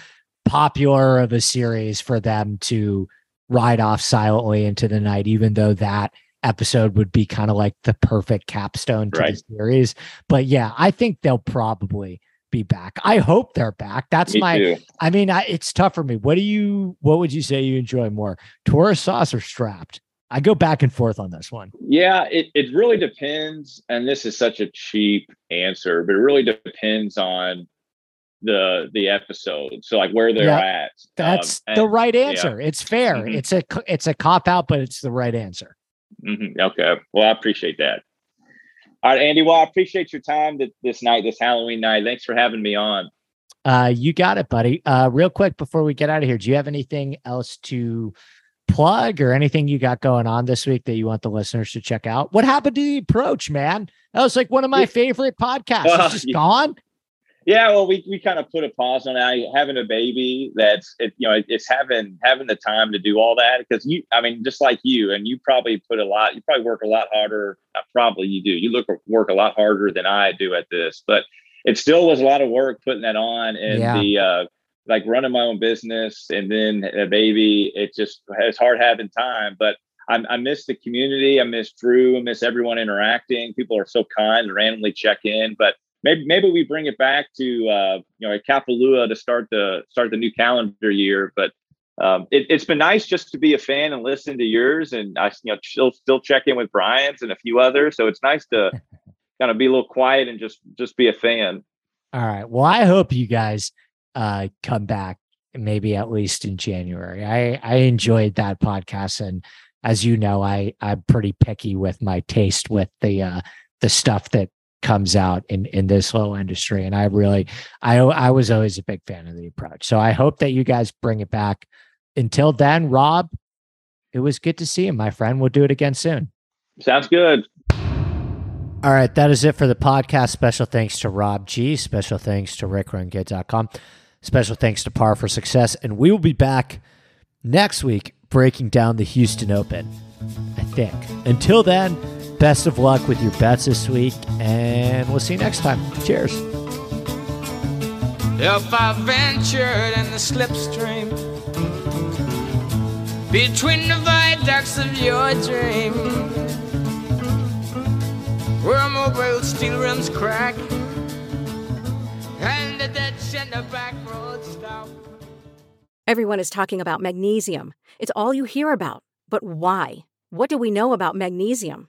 popular of a series for them to ride off silently into the night, even though that episode would be kind of like the perfect capstone to right. the series. But yeah, I think they'll probably be back. I hope they're back. That's me my. Too. I mean, I, it's tough for me. What do you? What would you say you enjoy more, tourist sauce or strapped? I go back and forth on this one. Yeah, it, it really depends. And this is such a cheap answer, but it really depends on the the episode. So like where they're yeah, at. That's um, the right answer. Yeah. It's fair. Mm-hmm. It's a it's a cop out, but it's the right answer. Mm-hmm. Okay. Well, I appreciate that. All right, Andy. Well, I appreciate your time this night, this Halloween night. Thanks for having me on. Uh, you got it, buddy. Uh, real quick before we get out of here, do you have anything else to plug or anything you got going on this week that you want the listeners to check out? What happened to the approach, man? That was like one of my favorite podcasts. It's just gone. Yeah, well, we, we kind of put a pause on that. Having a baby, that's it. You know, it's having having the time to do all that because you. I mean, just like you, and you probably put a lot. You probably work a lot harder. probably you do. You look work a lot harder than I do at this, but it still was a lot of work putting that on. And yeah. the uh, like running my own business and then a baby, it just it's hard having time. But I, I miss the community. I miss Drew. I miss everyone interacting. People are so kind and randomly check in. But maybe maybe we bring it back to uh, you know Kapalua to start the start the new calendar year. But um, it, has been nice just to be a fan and listen to yours, and I you know still still check in with Brian's and a few others. So it's nice to kind of be a little quiet and just just be a fan. All right. Well, I hope you guys uh, come back maybe at least in January. I I enjoyed that podcast, and as you know, I I'm pretty picky with my taste with the uh, the stuff that comes out in in this little industry, and I really I I was always a big fan of the approach. So I hope that you guys bring it back. Until then, Rob, it was good to see you, my friend. We'll do it again soon. Sounds good. All right, that is it for the podcast. Special thanks to Rob G. Special thanks to RickRunGood.com. Special thanks to Par for Success. And we will be back next week breaking down the Houston Open, I think. Until then, best of luck with your bets this week, and we'll see you next time. Cheers. If I ventured in the slipstream between the viaducts of your dream where mobile steel rims crack and the ditch in the back road stop. Everyone is talking about magnesium. It's all you hear about. But why? What do we know about magnesium?